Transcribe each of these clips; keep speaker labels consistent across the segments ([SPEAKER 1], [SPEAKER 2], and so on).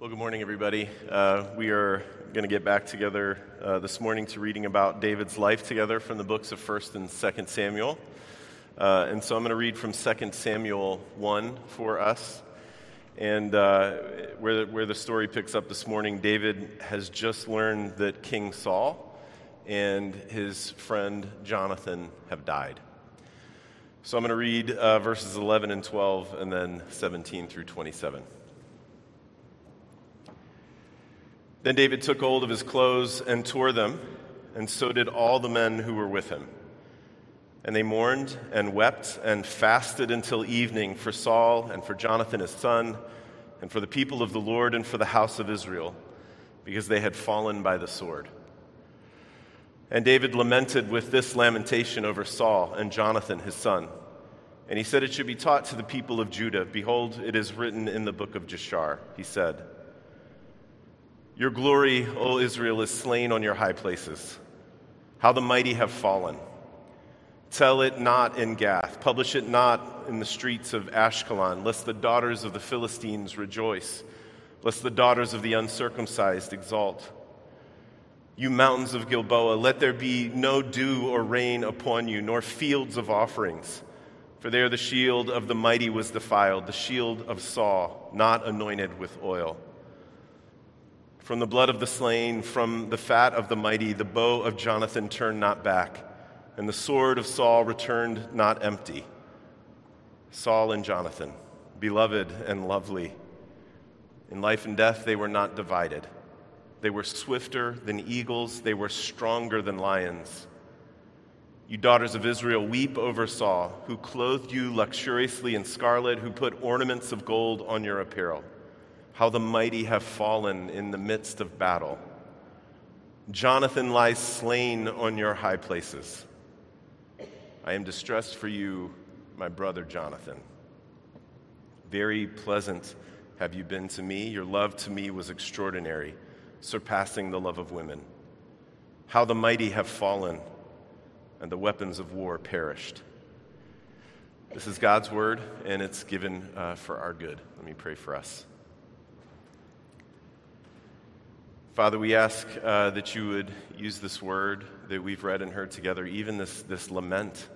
[SPEAKER 1] Well, good morning, everybody. Uh, we are going to get back together uh, this morning to reading about David's life together from the books of 1st and 2nd Samuel. Uh, and so I'm going to read from 2nd Samuel 1 for us. And uh, where, where the story picks up this morning, David has just learned that King Saul and his friend Jonathan have died. So I'm going to read uh, verses 11 and 12 and then 17 through 27. Then David took hold of his clothes and tore them, and so did all the men who were with him. And they mourned and wept and fasted until evening for Saul and for Jonathan his son, and for the people of the Lord and for the house of Israel, because they had fallen by the sword. And David lamented with this lamentation over Saul and Jonathan his son. And he said, It should be taught to the people of Judah. Behold, it is written in the book of Jashar. He said, your glory, O Israel, is slain on your high places. How the mighty have fallen. Tell it not in Gath, publish it not in the streets of Ashkelon, lest the daughters of the Philistines rejoice, lest the daughters of the uncircumcised exult. You mountains of Gilboa, let there be no dew or rain upon you, nor fields of offerings. For there the shield of the mighty was defiled, the shield of Saul, not anointed with oil. From the blood of the slain, from the fat of the mighty, the bow of Jonathan turned not back, and the sword of Saul returned not empty. Saul and Jonathan, beloved and lovely. In life and death, they were not divided. They were swifter than eagles, they were stronger than lions. You daughters of Israel, weep over Saul, who clothed you luxuriously in scarlet, who put ornaments of gold on your apparel how the mighty have fallen in the midst of battle. Jonathan lies slain on your high places. I am distressed for you, my brother Jonathan. Very pleasant have you been to me. Your love to me was extraordinary, surpassing the love of women. How the mighty have fallen, and the weapons of war perished. This is God's word, and it's given uh, for our good. Let me pray for us. Father, we ask uh, that you would use this word that we've read and heard together, even this, this lament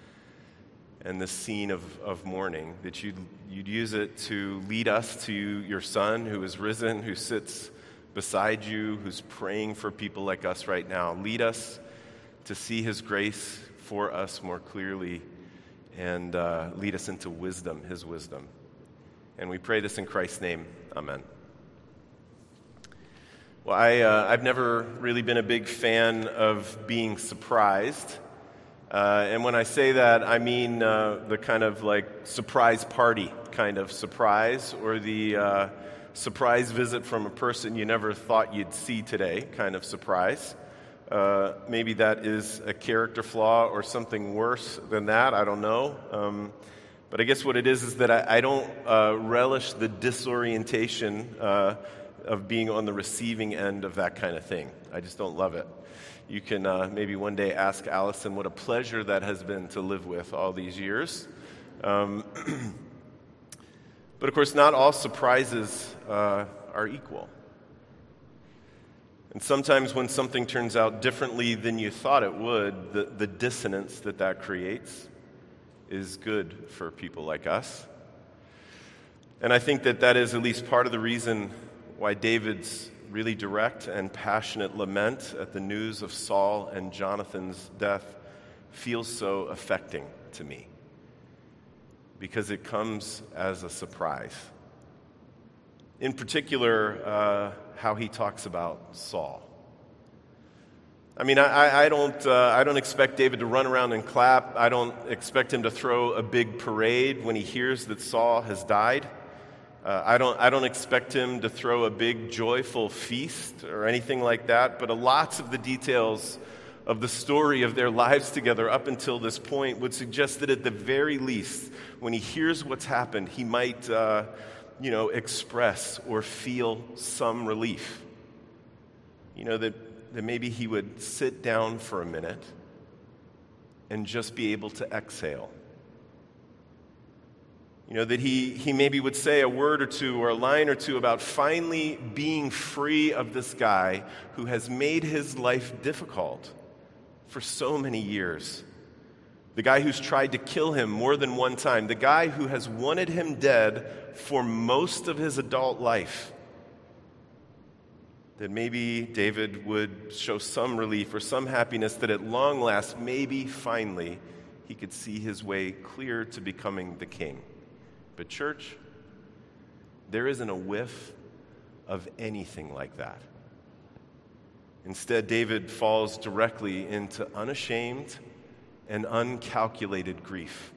[SPEAKER 1] and this scene of, of mourning, that you'd, you'd use it to lead us to your Son who is risen, who sits beside you, who's praying for people like us right now. Lead us to see his grace for us more clearly and uh, lead us into wisdom, his wisdom. And we pray this in Christ's name. Amen. Well, I, uh, I've never really been a big fan of being surprised. Uh, and when I say that, I mean uh, the kind of like surprise party kind of surprise, or the uh, surprise visit from a person you never thought you'd see today kind of surprise. Uh, maybe that is a character flaw or something worse than that. I don't know. Um, but I guess what it is is that I, I don't uh, relish the disorientation of being on the receiving end of that kind of thing. I just don't love it. You can uh, maybe one day ask Allison what a pleasure that has been to live with all these years. Um, but of course, not all surprises uh, are equal. And sometimes when something turns out differently than you thought it would, the, the dissonance that that creates is good for people like us. And I think that that is at least part of the reason why David's really direct and passionate lament at the news of Saul and Jonathan's death feels so affecting to me because it comes as a surprise. In particular, uh, how he talks about Saul. I mean, I, I don't, uh, I don't expect David to run around and clap. I don't expect him to throw a big parade when he hears that Saul has died. Uh, I, don't, I don't expect him to throw a big joyful feast or anything like that, but lots of the details of the story of their lives together up until this point would suggest that at the very least, when he hears what's happened, he might, uh, you know, express or feel some relief. You know, that, that maybe he would sit down for a minute and just be able to exhale You know, that he, he maybe would say a word or two or a line or two about finally being free of this guy who has made his life difficult for so many years. The guy who's tried to kill him more than one time. The guy who has wanted him dead for most of his adult life. That maybe David would show some relief or some happiness that at long last, maybe finally, he could see his way clear to becoming the king. But, church, there isn't a whiff of anything like that. Instead, David falls directly into unashamed and uncalculated grief.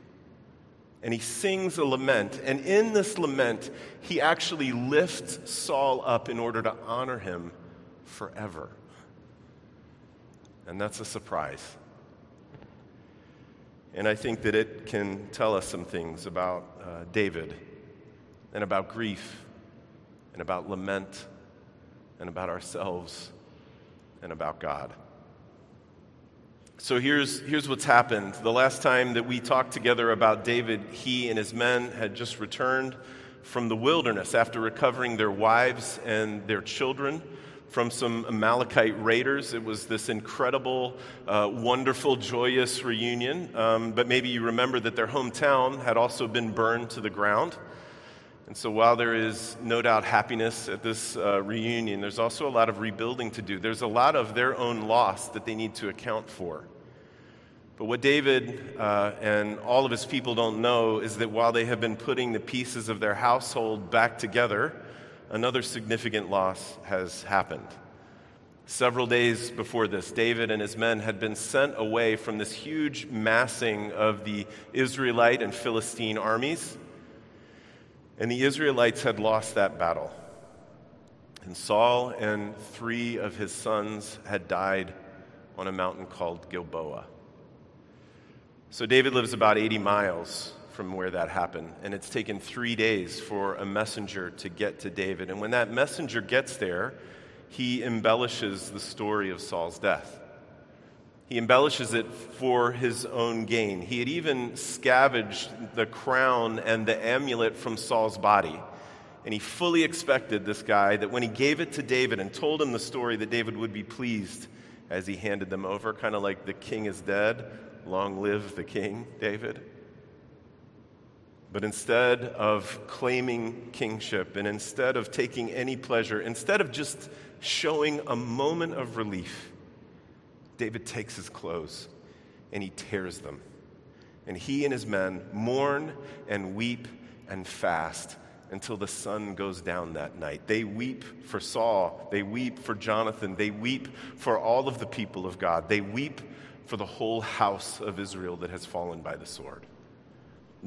[SPEAKER 1] And he sings a lament. And in this lament, he actually lifts Saul up in order to honor him forever. And that's a surprise. And I think that it can tell us some things about uh, David and about grief and about lament and about ourselves and about God. So here's, here's what's happened. The last time that we talked together about David, he and his men had just returned from the wilderness after recovering their wives and their children from some Amalekite raiders. It was this incredible, uh, wonderful, joyous reunion. Um, but maybe you remember that their hometown had also been burned to the ground. And so, while there is no doubt happiness at this uh, reunion, there's also a lot of rebuilding to do. There's a lot of their own loss that they need to account for. But what David uh, and all of his people don't know is that while they have been putting the pieces of their household back together, another significant loss has happened. Several days before this, David and his men had been sent away from this huge massing of the Israelite and Philistine armies. And the Israelites had lost that battle. And Saul and three of his sons had died on a mountain called Gilboa. So David lives about 80 miles from where that happened, and it's taken three days for a messenger to get to David. And when that messenger gets there, he embellishes the story of Saul's death. He embellishes it for his own gain. He had even scavenged the crown and the amulet from Saul's body. And he fully expected this guy that when he gave it to David and told him the story, that David would be pleased as he handed them over, kind of like the king is dead, long live the king, David. But instead of claiming kingship and instead of taking any pleasure, instead of just showing a moment of relief, David takes his clothes and he tears them. And he and his men mourn and weep and fast until the sun goes down that night. They weep for Saul. They weep for Jonathan. They weep for all of the people of God. They weep for the whole house of Israel that has fallen by the sword.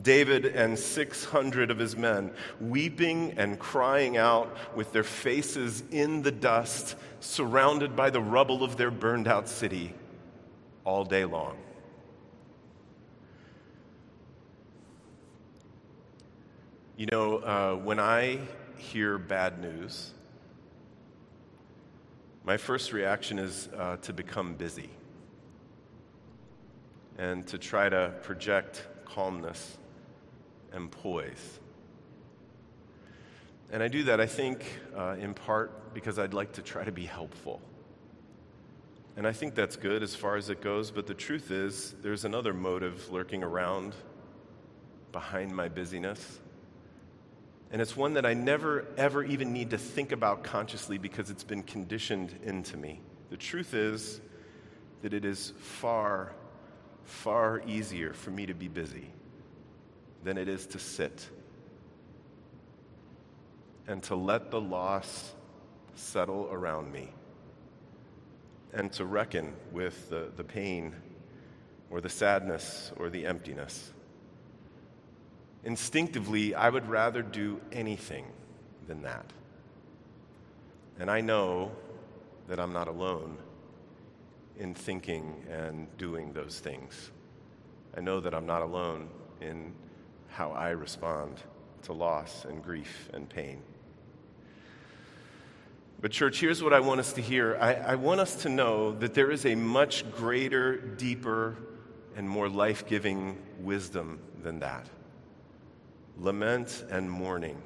[SPEAKER 1] David and 600 of his men weeping and crying out with their faces in the dust, surrounded by the rubble of their burned out city all day long. You know, uh, when I hear bad news, my first reaction is uh, to become busy and to try to project calmness and poise. And I do that, I think, uh, in part because I'd like to try to be helpful. And I think that's good as far as it goes, but the truth is, there's another motive lurking around behind my busyness. And it's one that I never, ever even need to think about consciously because it's been conditioned into me. The truth is that it is far, far easier for me to be busy than it is to sit and to let the loss settle around me and to reckon with the, the pain or the sadness or the emptiness. Instinctively, I would rather do anything than that. And I know that I'm not alone in thinking and doing those things. I know that I'm not alone in how I respond to loss and grief and pain. But, church, here's what I want us to hear I, I want us to know that there is a much greater, deeper, and more life giving wisdom than that. lament and mourning.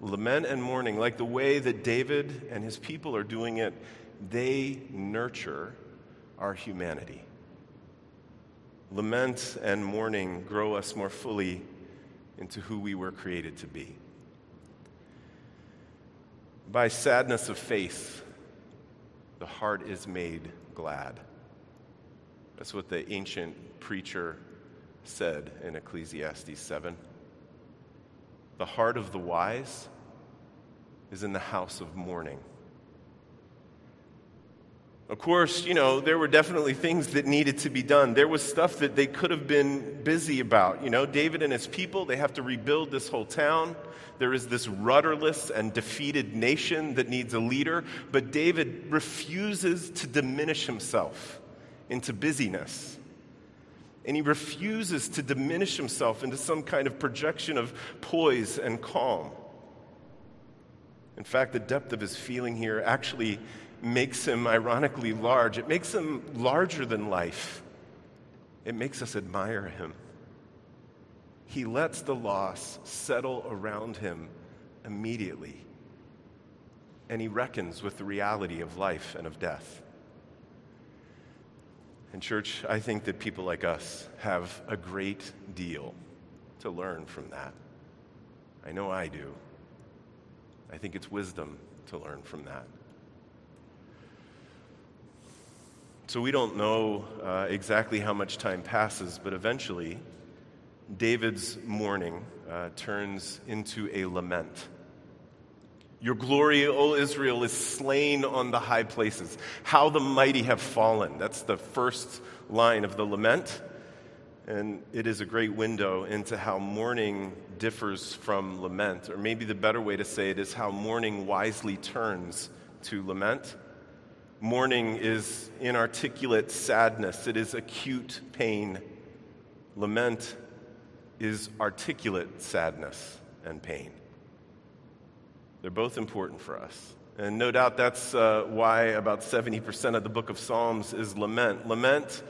[SPEAKER 1] Lament and mourning, like the way that David and his people are doing it, they nurture our humanity. Lament and mourning grow us more fully into who we were created to be. By sadness of faith, the heart is made glad. That's what the ancient preacher said in Ecclesiastes 7. The heart of the wise is in the house of mourning. Of course, you know, there were definitely things that needed to be done. There was stuff that they could have been busy about. You know, David and his people, they have to rebuild this whole town. There is this rudderless and defeated nation that needs a leader. But David refuses to diminish himself into busyness. And he refuses to diminish himself into some kind of projection of poise and calm. In fact, the depth of his feeling here actually makes him ironically large. It makes him larger than life. It makes us admire him. He lets the loss settle around him immediately. And he reckons with the reality of life and of death. And, church, I think that people like us have a great deal to learn from that. I know I do. I think it's wisdom to learn from that. So we don't know uh, exactly how much time passes, but eventually, David's mourning uh, turns into a lament. Your glory, O Israel, is slain on the high places. How the mighty have fallen. That's the first line of the lament. And it is a great window into how mourning differs from lament. Or maybe the better way to say it is how mourning wisely turns to lament. Mourning is inarticulate sadness, it is acute pain. Lament is articulate sadness and pain. They're both important for us. And no doubt that's uh, why about 70% of the book of Psalms is lament. Lament,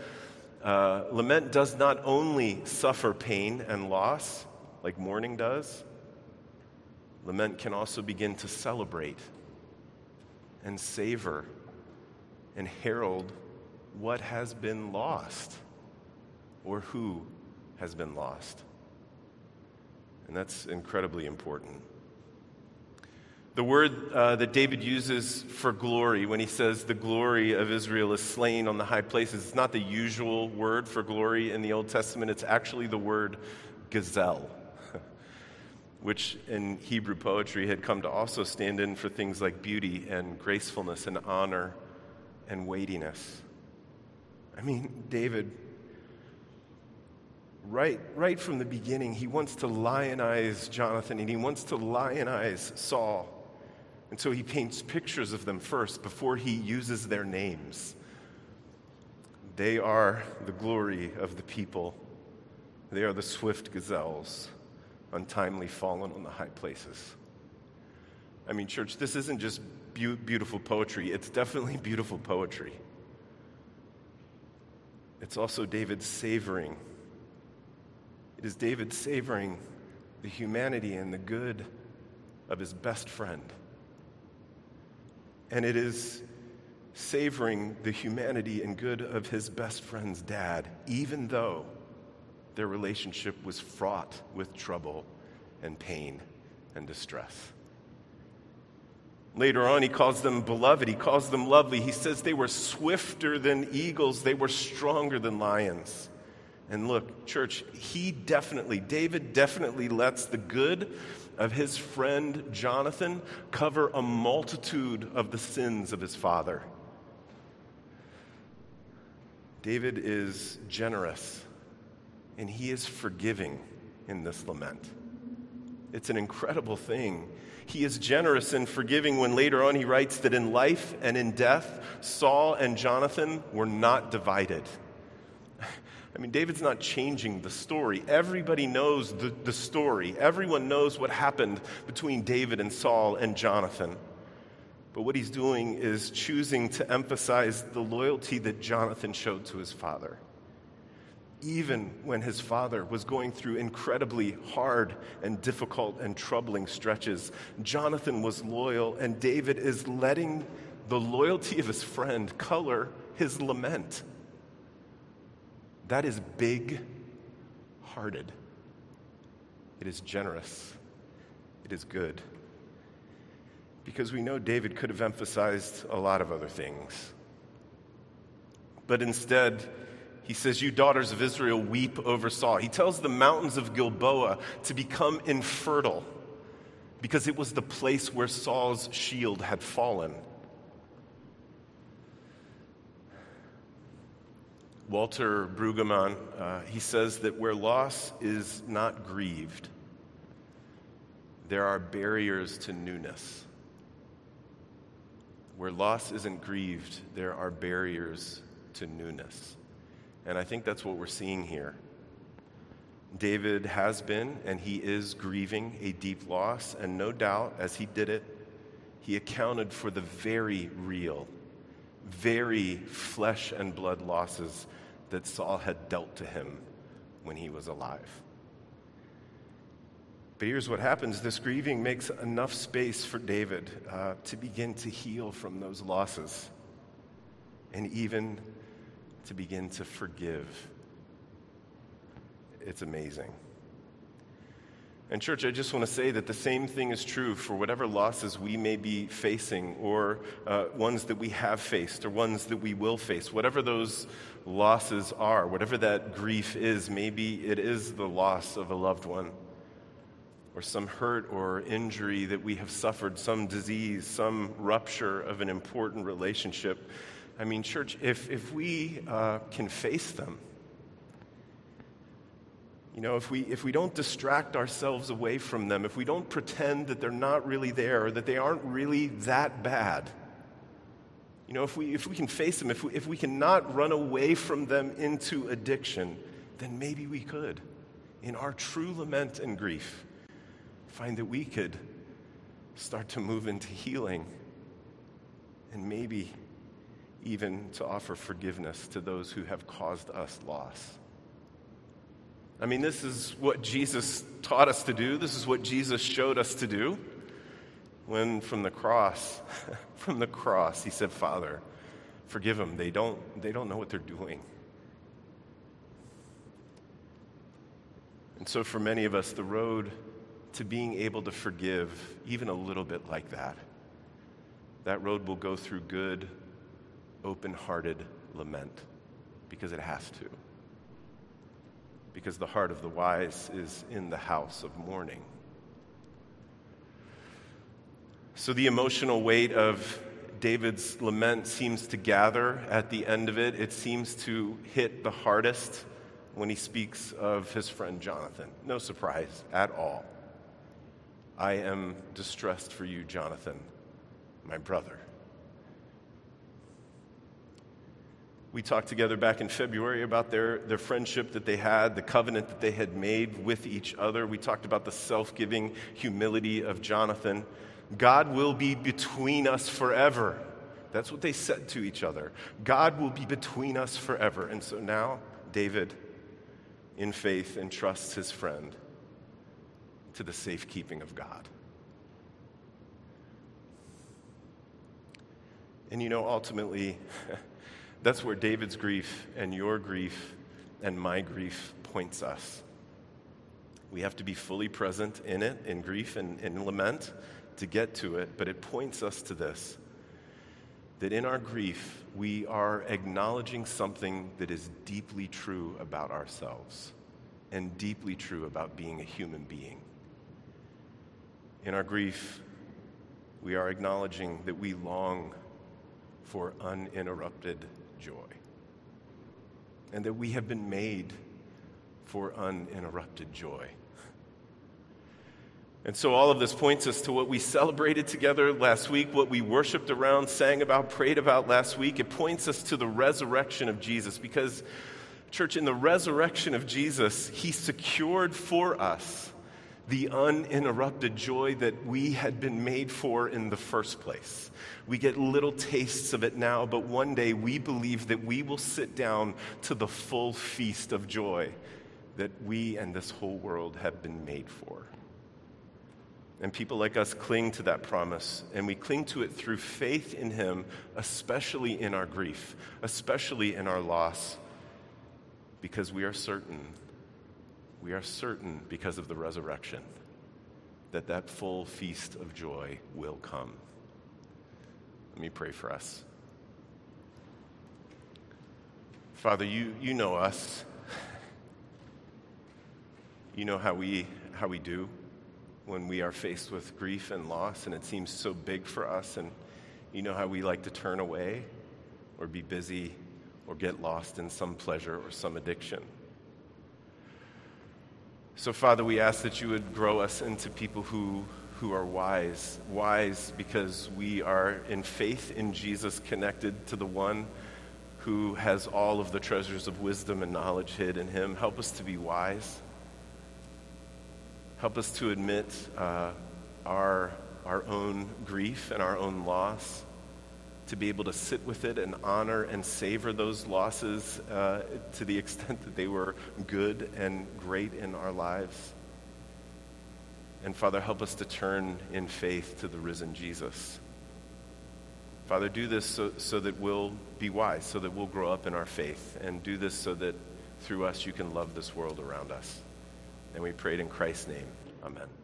[SPEAKER 1] uh, lament does not only suffer pain and loss like mourning does, lament can also begin to celebrate and savor and herald what has been lost or who has been lost. And that's incredibly important. The word uh, that David uses for glory when he says the glory of Israel is slain on the high places, it's not the usual word for glory in the Old Testament. It's actually the word gazelle, which in Hebrew poetry had come to also stand in for things like beauty and gracefulness and honor and weightiness. I mean, David, right, right from the beginning, he wants to lionize Jonathan and he wants to lionize Saul. And so he paints pictures of them first before he uses their names. They are the glory of the people. They are the swift gazelles, untimely fallen on the high places. I mean, church, this isn't just be- beautiful poetry, it's definitely beautiful poetry. It's also David savoring. It is David savoring the humanity and the good of his best friend. And it is savoring the humanity and good of his best friend's dad, even though their relationship was fraught with trouble and pain and distress. Later on, he calls them beloved. He calls them lovely. He says they were swifter than eagles, they were stronger than lions. And look, church, he definitely, David definitely lets the good of his friend Jonathan cover a multitude of the sins of his father. David is generous and he is forgiving in this lament. It's an incredible thing he is generous and forgiving when later on he writes that in life and in death, Saul and Jonathan were not divided. I mean, David's not changing the story. Everybody knows the, the story, everyone knows what happened between David and Saul and Jonathan. But what he's doing is choosing to emphasize the loyalty that Jonathan showed to his father. Even when his father was going through incredibly hard and difficult and troubling stretches. Jonathan was loyal, and David is letting the loyalty of his friend color his lament. That is big hearted, it is generous, it is good. Because we know David could have emphasized a lot of other things. But instead, he says, You daughters of Israel, weep over Saul. He tells the mountains of Gilboa to become infertile because it was the place where Saul's shield had fallen. Walter Brueggemann, uh, he says that where loss is not grieved, there are barriers to newness. Where loss isn't grieved, there are barriers to newness. And I think that's what we're seeing here. David has been and he is grieving a deep loss, and no doubt as he did it, he accounted for the very real, very flesh and blood losses that Saul had dealt to him when he was alive. But here's what happens this grieving makes enough space for David uh, to begin to heal from those losses and even to begin to forgive. It's amazing. And, church, I just want to say that the same thing is true for whatever losses we may be facing, or uh, ones that we have faced, or ones that we will face. Whatever those losses are, whatever that grief is, maybe it is the loss of a loved one, or some hurt or injury that we have suffered, some disease, some rupture of an important relationship. I mean, church, if, if we uh, can face them, you know, if we, if we don't distract ourselves away from them, if we don't pretend that they're not really there or that they aren't really that bad, you know, if we, if we can face them, if we, if we cannot run away from them into addiction, then maybe we could, in our true lament and grief, find that we could start to move into healing and maybe even to offer forgiveness to those who have caused us loss. I mean, this is what Jesus taught us to do. This is what Jesus showed us to do. When from the cross, from the cross, he said, Father, forgive them. They don't, they don't know what they're doing. And so, for many of us, the road to being able to forgive, even a little bit like that, that road will go through good, open hearted lament because it has to. Because the heart of the wise is in the house of mourning. So the emotional weight of David's lament seems to gather at the end of it. It seems to hit the hardest when he speaks of his friend Jonathan. No surprise at all. I am distressed for you, Jonathan, my brother. We talked together back in February about their, their friendship that they had, the covenant that they had made with each other. We talked about the self giving humility of Jonathan. God will be between us forever. That's what they said to each other. God will be between us forever. And so now, David, in faith, entrusts his friend to the safekeeping of God. And you know, ultimately, That's where David's grief and your grief and my grief points us. We have to be fully present in it, in grief and in lament, to get to it, but it points us to this that in our grief, we are acknowledging something that is deeply true about ourselves and deeply true about being a human being. In our grief, we are acknowledging that we long for uninterrupted joy. And that we have been made for uninterrupted joy. And so, all of this points us to what we celebrated together last week, what we worshiped around, sang about, prayed about last week. It points us to the resurrection of Jesus because, church, in the resurrection of Jesus, He secured for us the uninterrupted joy that we had been made for in the first place. We get little tastes of it now, but one day we believe that we will sit down to the full feast of joy that we and this whole world have been made for. And people like us cling to that promise, and we cling to it through faith in Him, especially in our grief, especially in our loss, because we are certain we are certain because of the resurrection that that full feast of joy will come. Let me pray for us. Father, you, you know us. You know how we, how we do when we are faced with grief and loss and it seems so big for us. And you know how we like to turn away or be busy or get lost in some pleasure or some addiction. So, Father, we ask that you would grow us into people who, who are wise. Wise because we are in faith in Jesus, connected to the one who has all of the treasures of wisdom and knowledge hid in him. Help us to be wise. Help us to admit uh, our, our own grief and our own loss to be able to sit with it and honor and savor those losses uh, to the extent that they were good and great in our lives. And Father, help us to turn in faith to the risen Jesus. Father, do this so, so that we'll be wise, so that we'll grow up in our faith, and do this so that through us you can love this world around us. And we pray it in Christ's name. Amen.